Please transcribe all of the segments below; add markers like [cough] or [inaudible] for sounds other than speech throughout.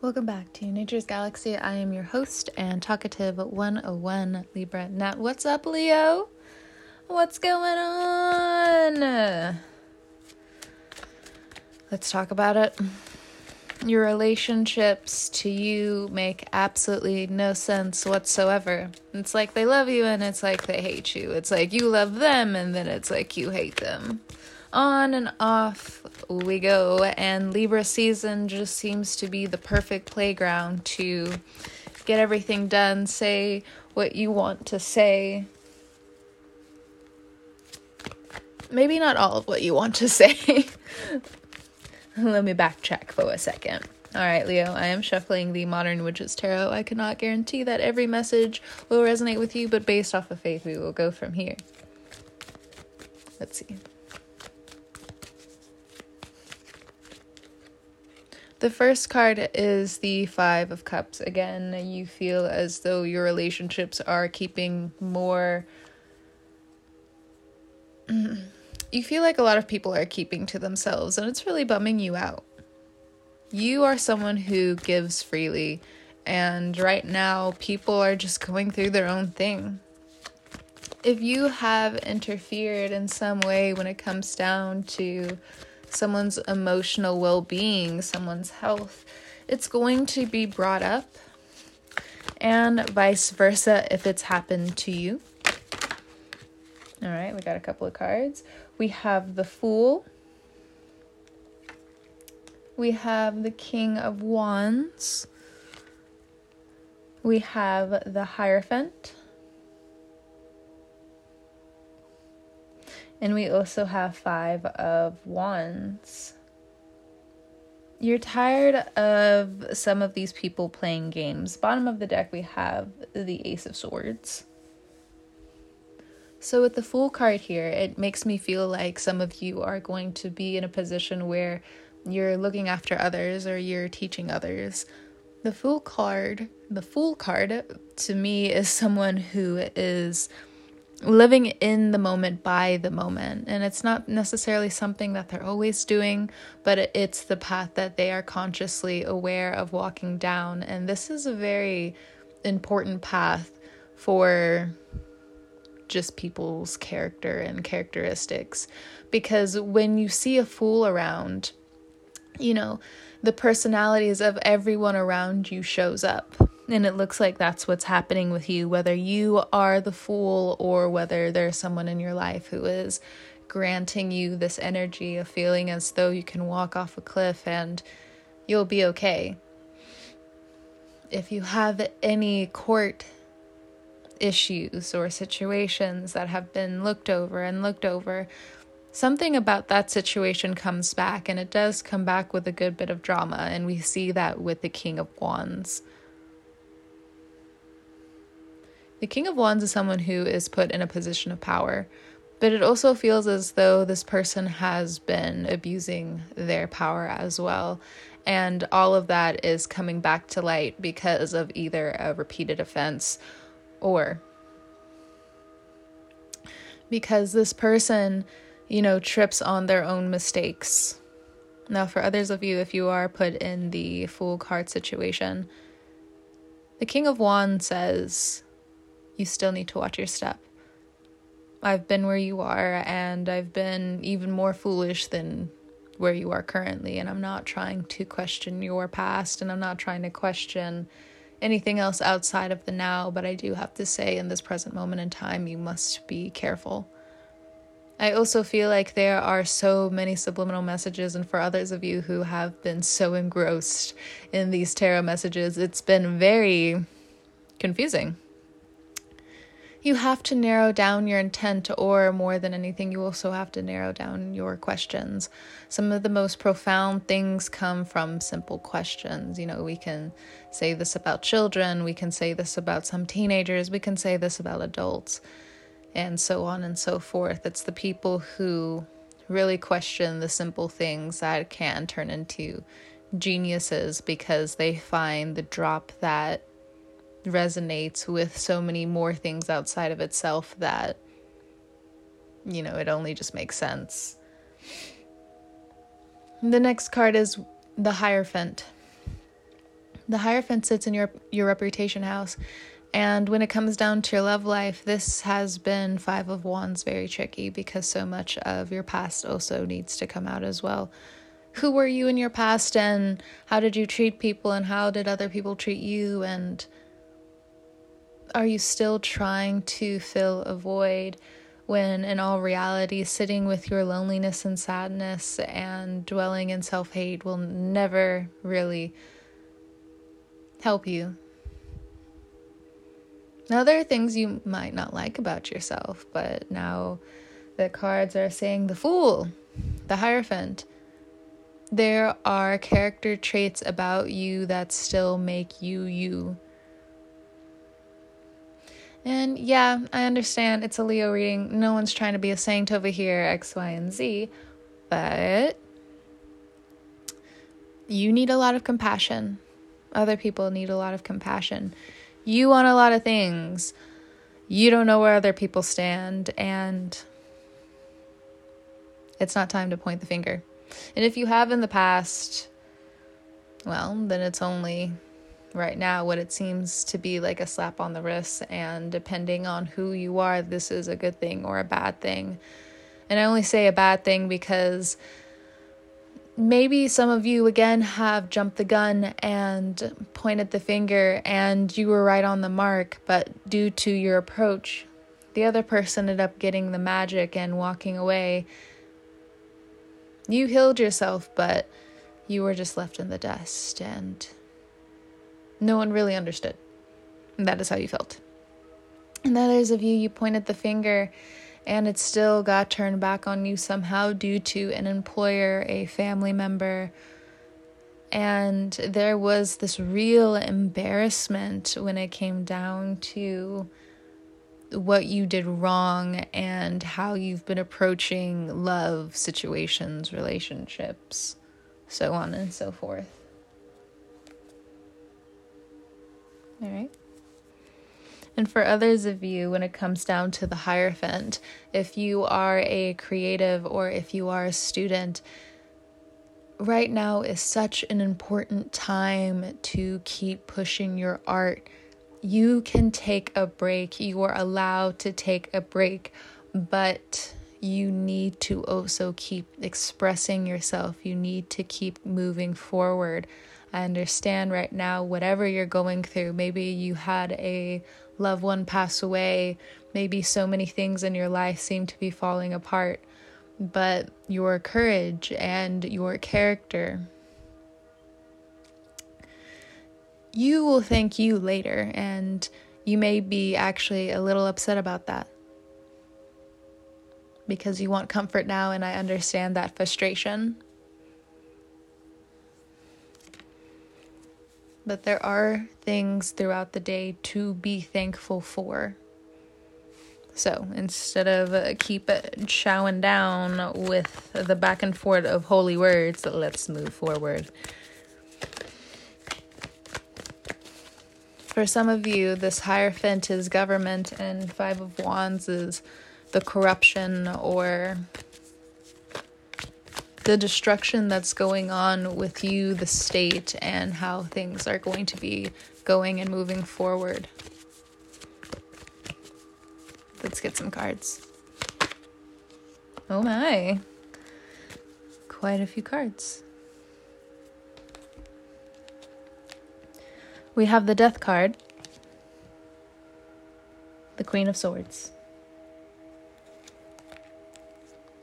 Welcome back to Nature's Galaxy. I am your host and talkative 101 Libra Nat. What's up, Leo? What's going on? Let's talk about it. Your relationships to you make absolutely no sense whatsoever. It's like they love you and it's like they hate you. It's like you love them and then it's like you hate them on and off we go, and Libra season just seems to be the perfect playground to get everything done, say what you want to say. Maybe not all of what you want to [laughs] say. Let me backtrack for a second. All right, Leo, I am shuffling the Modern Witches Tarot. I cannot guarantee that every message will resonate with you, but based off of faith, we will go from here. Let's see. The first card is the Five of Cups. Again, you feel as though your relationships are keeping more. [clears throat] you feel like a lot of people are keeping to themselves, and it's really bumming you out. You are someone who gives freely, and right now, people are just going through their own thing. If you have interfered in some way when it comes down to someone's emotional well being, someone's health, it's going to be brought up, and vice versa if it's happened to you. All right, we got a couple of cards. We have the Fool, we have the King of Wands, we have the Hierophant. And we also have five of wands. You're tired of some of these people playing games. Bottom of the deck, we have the Ace of Swords. So, with the Fool card here, it makes me feel like some of you are going to be in a position where you're looking after others or you're teaching others. The Fool card, the Fool card to me is someone who is living in the moment by the moment. And it's not necessarily something that they're always doing, but it's the path that they are consciously aware of walking down. And this is a very important path for just people's character and characteristics. Because when you see a fool around, you know, the personalities of everyone around you shows up and it looks like that's what's happening with you, whether you are the fool or whether there's someone in your life who is granting you this energy of feeling as though you can walk off a cliff and you'll be okay. If you have any court issues or situations that have been looked over and looked over, something about that situation comes back, and it does come back with a good bit of drama. And we see that with the King of Wands. The King of Wands is someone who is put in a position of power, but it also feels as though this person has been abusing their power as well. And all of that is coming back to light because of either a repeated offense or because this person, you know, trips on their own mistakes. Now, for others of you, if you are put in the Fool card situation, the King of Wands says, you still need to watch your step. I've been where you are, and I've been even more foolish than where you are currently. And I'm not trying to question your past, and I'm not trying to question anything else outside of the now. But I do have to say, in this present moment in time, you must be careful. I also feel like there are so many subliminal messages, and for others of you who have been so engrossed in these tarot messages, it's been very confusing you have to narrow down your intent, or more than anything, you also have to narrow down your questions. Some of the most profound things come from simple questions. You know, we can say this about children, we can say this about some teenagers, we can say this about adults, and so on and so forth. It's the people who really question the simple things that can turn into geniuses because they find the drop that resonates with so many more things outside of itself that you know it only just makes sense the next card is the hierophant The Hierophant sits in your your reputation house. And when it comes down to your love life, this has been Five of Wands very tricky because so much of your past also needs to come out as well. Who were you in your past and how did you treat people and how did other people treat you and are you still trying to fill a void when in all reality sitting with your loneliness and sadness and dwelling in self-hate will never really help you now, there are things you might not like about yourself, but now the cards are saying the Fool, the Hierophant. There are character traits about you that still make you you. And yeah, I understand it's a Leo reading. No one's trying to be a saint over here, X, Y, and Z. But you need a lot of compassion. Other people need a lot of compassion. You want a lot of things. You don't know where other people stand, and it's not time to point the finger. And if you have in the past, well, then it's only right now what it seems to be like a slap on the wrist. And depending on who you are, this is a good thing or a bad thing. And I only say a bad thing because maybe some of you again have jumped the gun and pointed the finger and you were right on the mark, but due to your approach, the other person ended up getting the magic and walking away. You healed yourself, but you were just left in the dust and no one really understood. And that is how you felt. And that is of you, you pointed the finger and it still got turned back on you somehow due to an employer, a family member. And there was this real embarrassment when it came down to what you did wrong and how you've been approaching love situations, relationships, so on and so forth. All right. And for others of you, when it comes down to the Hierophant, if you are a creative or if you are a student, right now is such an important time to keep pushing your art. You can take a break, you are allowed to take a break, but you need to also keep expressing yourself. You need to keep moving forward. I understand right now, whatever you're going through, maybe you had a loved one pass away, maybe so many things in your life seem to be falling apart, but your courage and your character, you will thank you later, and you may be actually a little upset about that. Because you want comfort now, and I understand that frustration. But there are things throughout the day to be thankful for. So instead of uh, keep chowing down with the back and forth of holy words, let's move forward. For some of you, this Hierophant is government, and Five of Wands is the corruption or the destruction that's going on with you, the state, and how things are going to be going and moving forward. Let's get some cards. Oh my. Quite a few cards. We have the Death card, the Queen of Swords,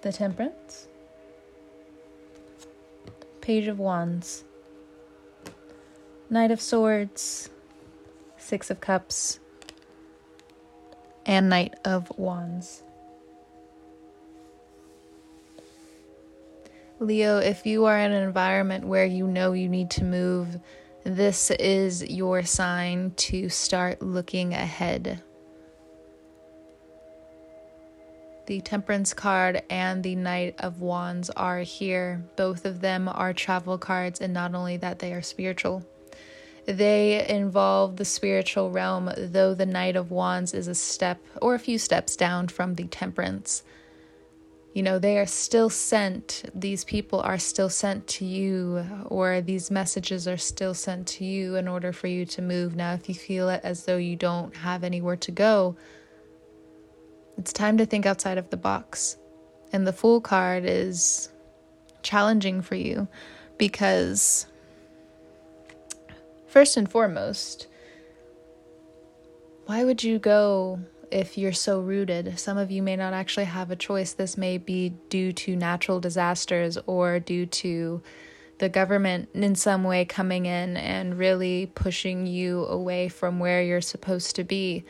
the Temperance, Page of Wands, Knight of Swords, Six of Cups, and Knight of Wands. Leo, if you are in an environment where you know you need to move, this is your sign to start looking ahead. The Temperance card and the Knight of Wands are here. Both of them are travel cards, and not only that, they are spiritual. They involve the spiritual realm, though the Knight of Wands is a step or a few steps down from the Temperance. you know, they are still sent, these people are still sent to you, or these messages are still sent to you in order for you to move. Now, if you feel it as though you don't have anywhere to go, it's time to think outside of the box. And the Fool card is challenging for you because, first and foremost, why would you go if you're so rooted. Some of you may not actually have a choice. This may be due to natural disasters or due to the government in some way coming in and really pushing you away from where you're supposed to be.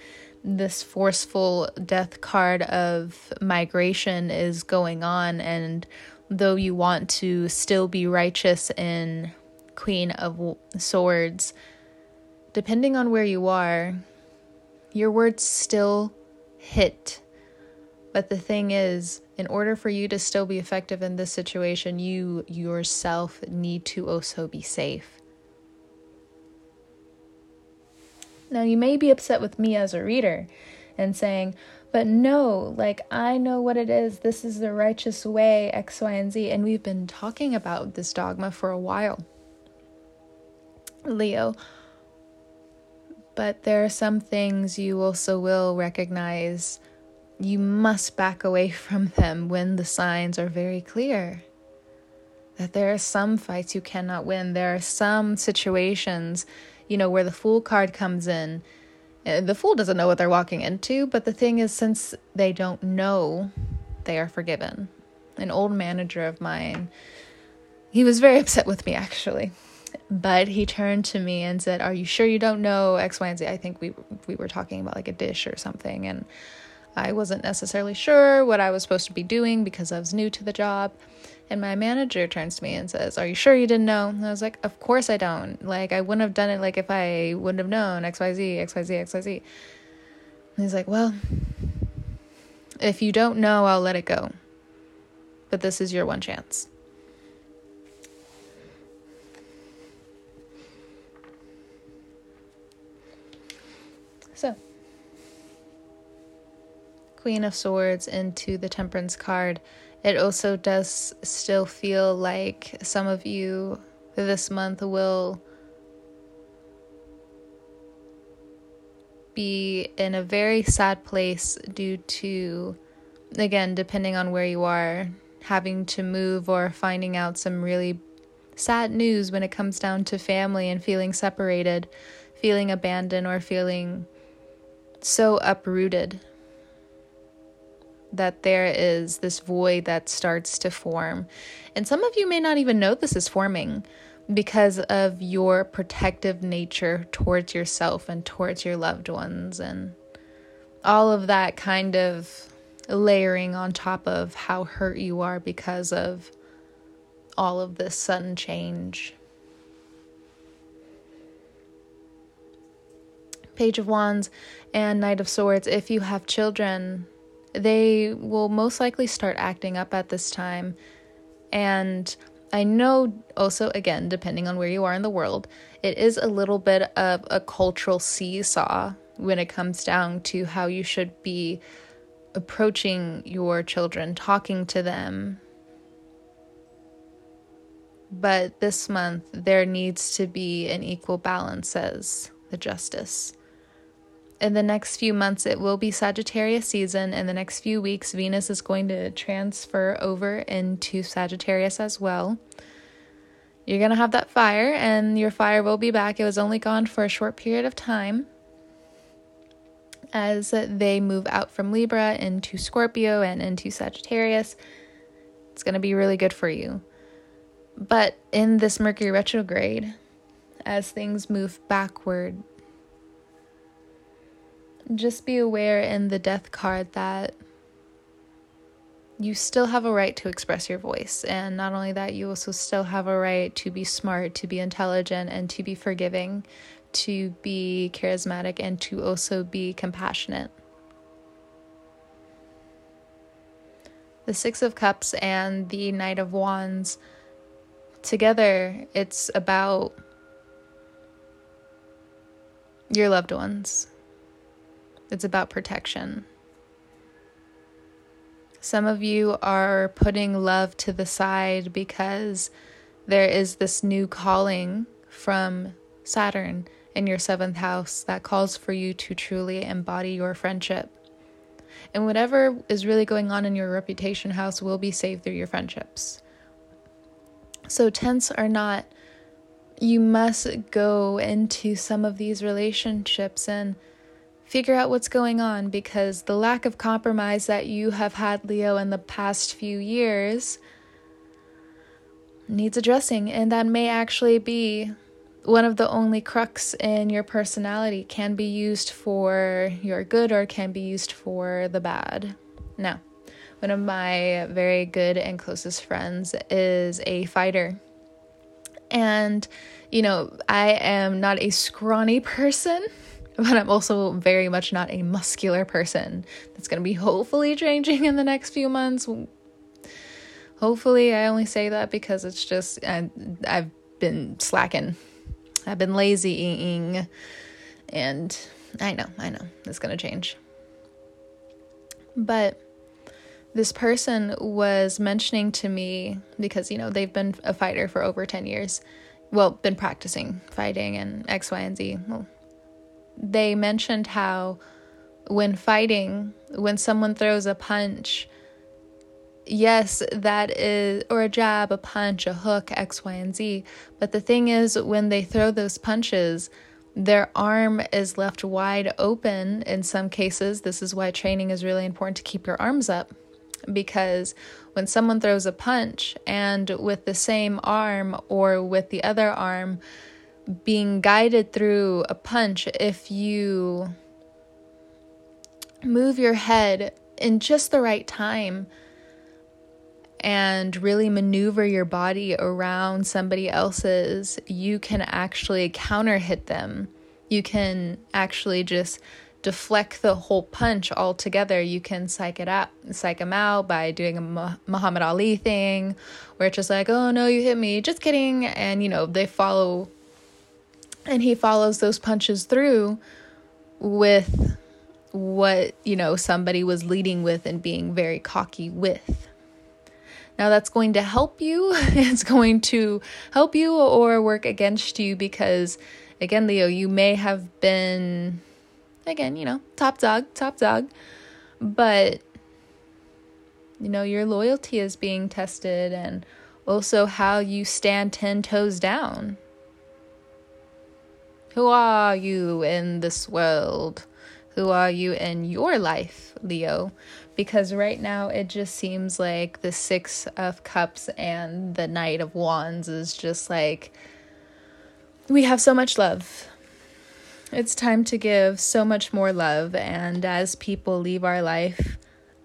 This forceful death card of migration is going on, and though you want to still be righteous in Queen of Swords, depending on where you are, your words still hit. But the thing is, in order for you to still be effective in this situation, you yourself need to also be safe. Now, you may be upset with me as a reader and saying, but no, like I know what it is. This is the righteous way, X, Y, and Z. And we've been talking about this dogma for a while. Leo, but there are some things you also will recognize you must back away [laughs] from them when the signs are very clear. That there are some fights you cannot win. There are some situations, you know, where the fool card comes in. Uh, the fool doesn't know what they're walking into, but the thing is, since they don't know, they are forgiven. An old manager of mine, he was very [laughs] upset with me actually but he turned to me and said, "Are you sure you don't know X, Y, and Z?" I think we we were talking about like a dish or something, and I wasn't necessarily sure what I was supposed to be doing because I was new to the job. And my manager turns to me and says, "Are you sure you didn't know?" And I was like, "Of course I don't. Like I wouldn't have done it like if I wouldn't have known X, Y, Z, X, Y, Z, X, Y, Z." And he's like, "Well, if you don't know, I'll let it go. But this is your one chance." So, Queen of Swords into the Temperance card. It also does still feel like some of you this month will be in a very sad place due to, again, depending on where you are, having to move or finding out some really sad news when it comes down to family and feeling separated, feeling abandoned, or feeling so uprooted that there is this void that starts to form. And some of you may not even know this is forming because of your protective nature towards yourself and towards your loved ones, and all of that kind of layering on top of how hurt you are because of all of this sudden change. Page of Wands and Knight of Swords, if you have children, they will most likely start acting up at this time. And I know also, again, depending on where you are in the world, it is a little bit of a cultural seesaw when it comes down to how you should be approaching your children, talking to them. But this month, there needs to be an equal balance, says the justice in the next few months, it will be Sagittarius season. In the next few weeks, Venus is going to transfer over into Sagittarius as well. You're going to have that fire, and your fire will be back. It was only gone for a short period of time as they move out from Libra into Scorpio and into Sagittarius. It's going to be really good for you. But in this Mercury retrograde, as things move backward just be aware in the death card that you still have a right to express your voice. And not only that, you also still have a right to be smart, to be intelligent, and to be forgiving, to be charismatic, and to also be compassionate. The Six of Cups and the Knight of Wands together, it's about your loved ones it's about protection. Some of you are putting love to the side because there is this new calling from Saturn in your seventh house that calls for you to truly embody your friendship. And whatever is really going on in your reputation house will be saved through your friendships. So, tense are not, you must go into some of these relationships and figure out what's going on because the lack of compromise that you have had, Leo, in the past few years needs addressing. And that may actually be one of the only crux in your personality, can be used for your good or can be used for the bad. Now, one of my very good and closest friends is a fighter. And, you know, I am not a scrawny person, [laughs] but I'm also very much not a muscular person. That's going to be hopefully changing in the next few months. Hopefully, I only say that because it's just, I, I've been slacking. I've been lazying. And I know, I know, it's going to change. But this person was mentioning to me because you know they've been a fighter for over 10 years well been practicing fighting and x y and z well, they mentioned how when fighting when someone throws a punch yes that is or a jab a punch a hook x y and z. But the thing is when they throw those punches their arm is left wide open in some cases. This is why training is really important to keep your arms up because when someone throws a punch and with the same arm or with the other arm being guided through a punch, if you move your head in just the right time and really maneuver your body around somebody else's, you can actually counter hit them. You can actually just deflect the whole punch altogether. You can psych it out, psych them out by doing a Muhammad Ali thing, where it's just like, "Oh no, you hit me," just kidding, and you know they follow, and he follows those punches through with what you know somebody was leading with and being very cocky with. Now, that's going to help you. [laughs] It's going to help you or work against you because, again, Leo, you may have been again, you know, top dog, top dog. But, you know, your loyalty is being tested and also how you stand 10 toes down. Who are you in this world? Who are you in your life, Leo? Because right now it just seems like the Six of Cups and the Knight of Wands is just like we have so much love it's time to give so much more love. And as people leave our life,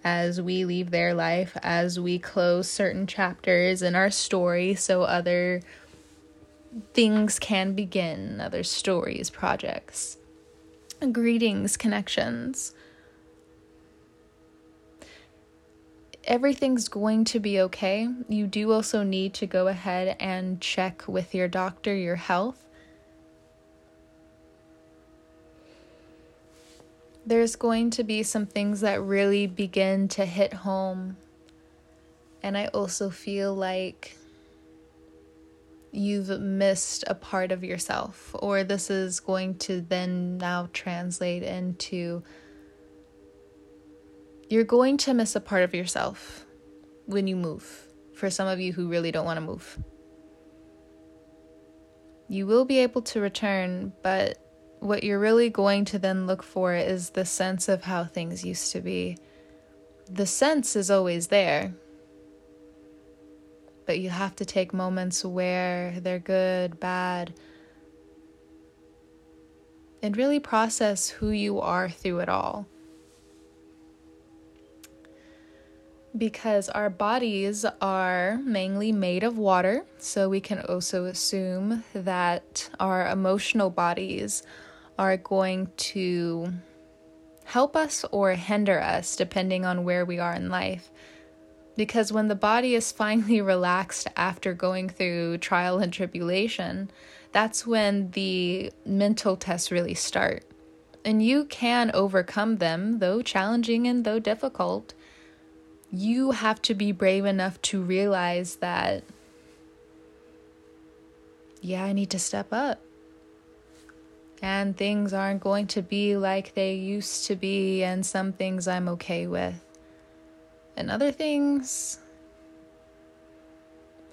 as we leave their life, as we close certain chapters in our story, so other things can begin, other stories, projects, greetings, connections. Everything's going to be okay. You do also need to go ahead and check with your doctor your health there's going to be some things that really begin to hit home. And I also feel like you've missed a part of yourself, or this is going to then now translate into you're going to miss a part of yourself when you move. For some of you who really don't want to move, you will be able to return, but what you're really going to then look for is the sense of how things used to be. The sense is always there, but you have to take moments where they're good, bad, and really process who you are through it all. because our bodies are mainly made of water, so we can also assume that our emotional bodies are going to help us or hinder us depending on where we are in life. Because when the body is finally [laughs] relaxed after going through trial and tribulation, that's when the mental tests really start. And you can overcome them, though challenging and though difficult. you have to be brave enough to realize that, yeah, I need to step up. And things aren't going to be like they used to be, and some things I'm okay with. And other things,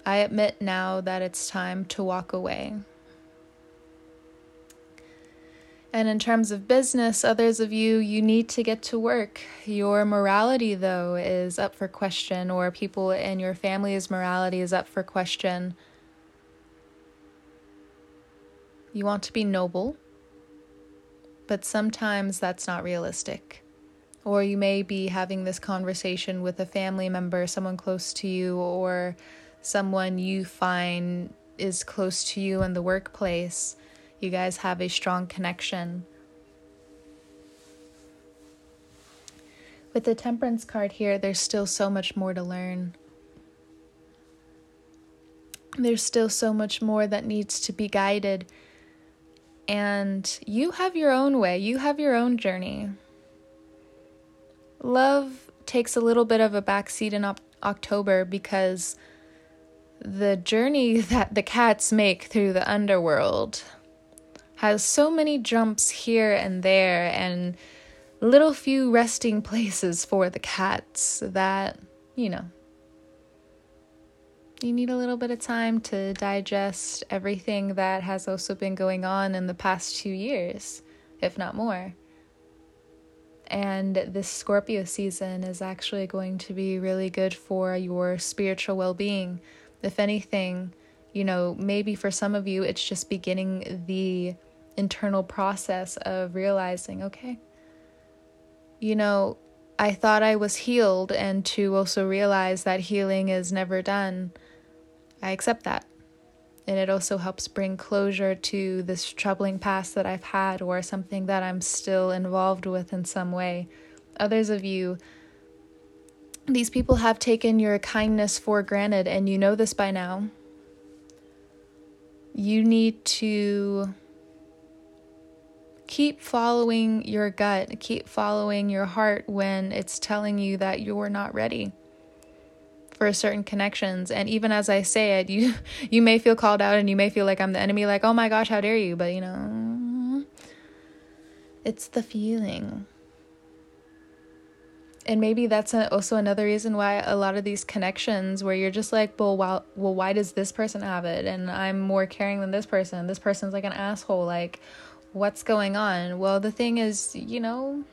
I admit now that it's time to walk away. And in terms of business, others of you, you need to get to work. Your morality, though, is up for question, or people in your family's morality is up for question. You want to be noble, but sometimes that's not realistic. Or you may be having this conversation with a family member, someone close to you, or someone you find is close to you in the workplace you guys have a strong connection. With the temperance card here, there's still so much more to learn. There's still so much more that needs to be guided. And you have your own way, you have your own journey. Love takes a little bit of a backseat in op- October because the journey [laughs] that the cats make through the underworld has so many jumps here and there and little few resting [laughs] places for the cats that, you know, you need a little bit of time to digest everything that has also been going on in the past two years, if not more. And this Scorpio season is actually going to be really good for your spiritual well being. If anything, you know, maybe for some of you, it's just beginning the internal process of realizing, okay, you know, I thought I was healed, and to also realize that healing is never done. I accept that. And it also helps bring closure to this troubling past that I've had or something that I'm still involved with in some way. Others of you, these people have taken your kindness for granted, and you know this by now. You need to keep following your gut, keep following your heart when it's telling you that you're not ready for certain connections. And even as i say it you [laughs] you may feel called out and you may feel like i'm the enemy like oh my gosh how dare you? But you know it's the feeling. And maybe that's also another reason why a lot of these connections where you're just like well well, well why does this person have it? And i'm more caring than this person. This person's like an asshole. Like what's going on? Well, the thing is, you know,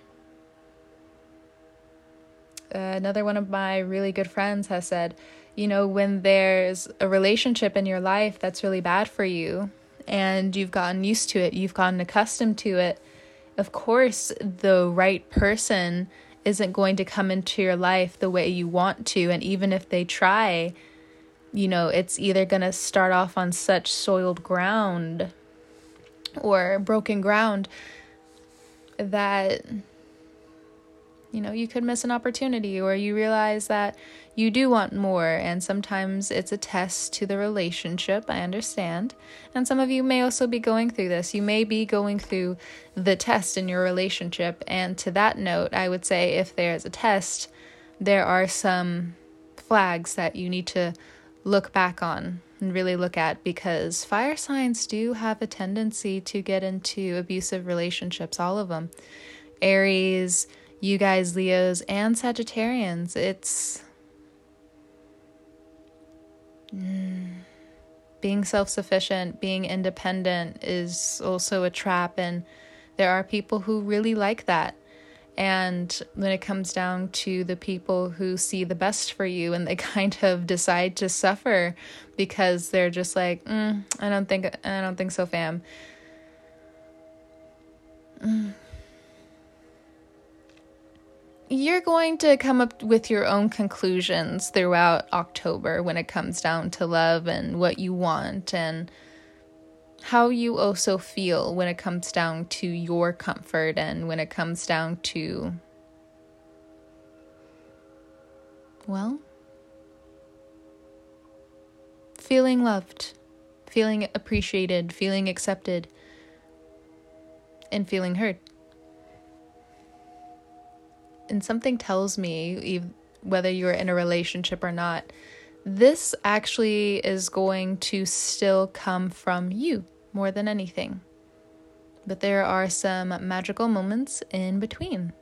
uh, another one of my really good friends has said, you know, when there's a relationship in your life that's really bad for you and you've gotten used to it, you've gotten accustomed to it, of course, the right person isn't going to come into your life the way you want to. And even if they try, you know, it's either going to start off on such soiled ground or broken ground that you know you could miss an opportunity or you realize that you do want more. And sometimes it's a test to the relationship i understand. And some of you may also be going through this. You may be going through the test in your relationship. And to that note i would say if there's a test there are some flags that you need to look back on and really look at because fire signs do have a tendency to get into abusive relationships, all of them. Aries, you guys, Leos, and Sagittarians. It's mm, being self sufficient, being independent is also a trap, and there are people who really like that. And when it comes down to the people who see the best for you and they [laughs] kind of decide to suffer because they're just like, mm, I don't think I don't think so, fam. Mm. You're going to come up with your own conclusions throughout October when it comes down to love and what you want and how you also feel when it comes down to your comfort and when it comes down to, well, feeling loved, feeling appreciated, feeling accepted, and feeling heard. And something tells me, whether you're in a relationship or not, this actually is going to still come from you more than anything. But there are some magical moments in between.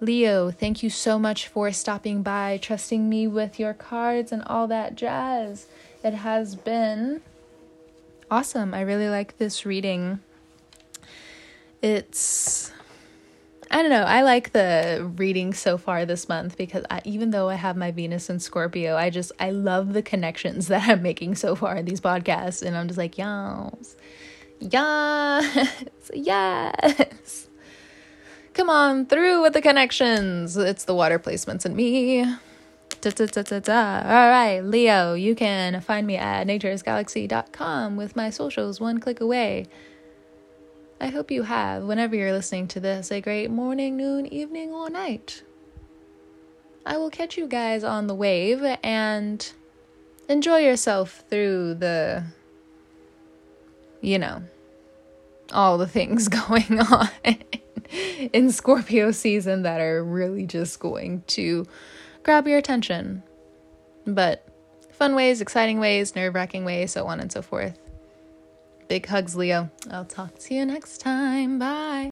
Leo, thank you so much for stopping by, trusting me with your cards and all that jazz. It has been awesome. I really like this reading. It's I don't know. I like the reading so far this month because I, even though I have my Venus and Scorpio, I just I love the connections [laughs] that I'm making so far in these podcasts, and I'm just like, yes, yes, [laughs] yes. Come on through with the connections. It's the water placements and me. Da, da, da. All right, Leo, you can find me at naturesgalaxy.com with my socials one click away. I hope you have, whenever you're listening to this, a great morning, noon, evening, or night. I will catch you guys on the wave and enjoy yourself through the, you know, all the things [laughs] going on in Scorpio season that are really just going to grab your attention. But fun ways, exciting ways, nerve wracking ways, so on and so forth. Big hugs, Leo. I'll talk to you next time. Bye.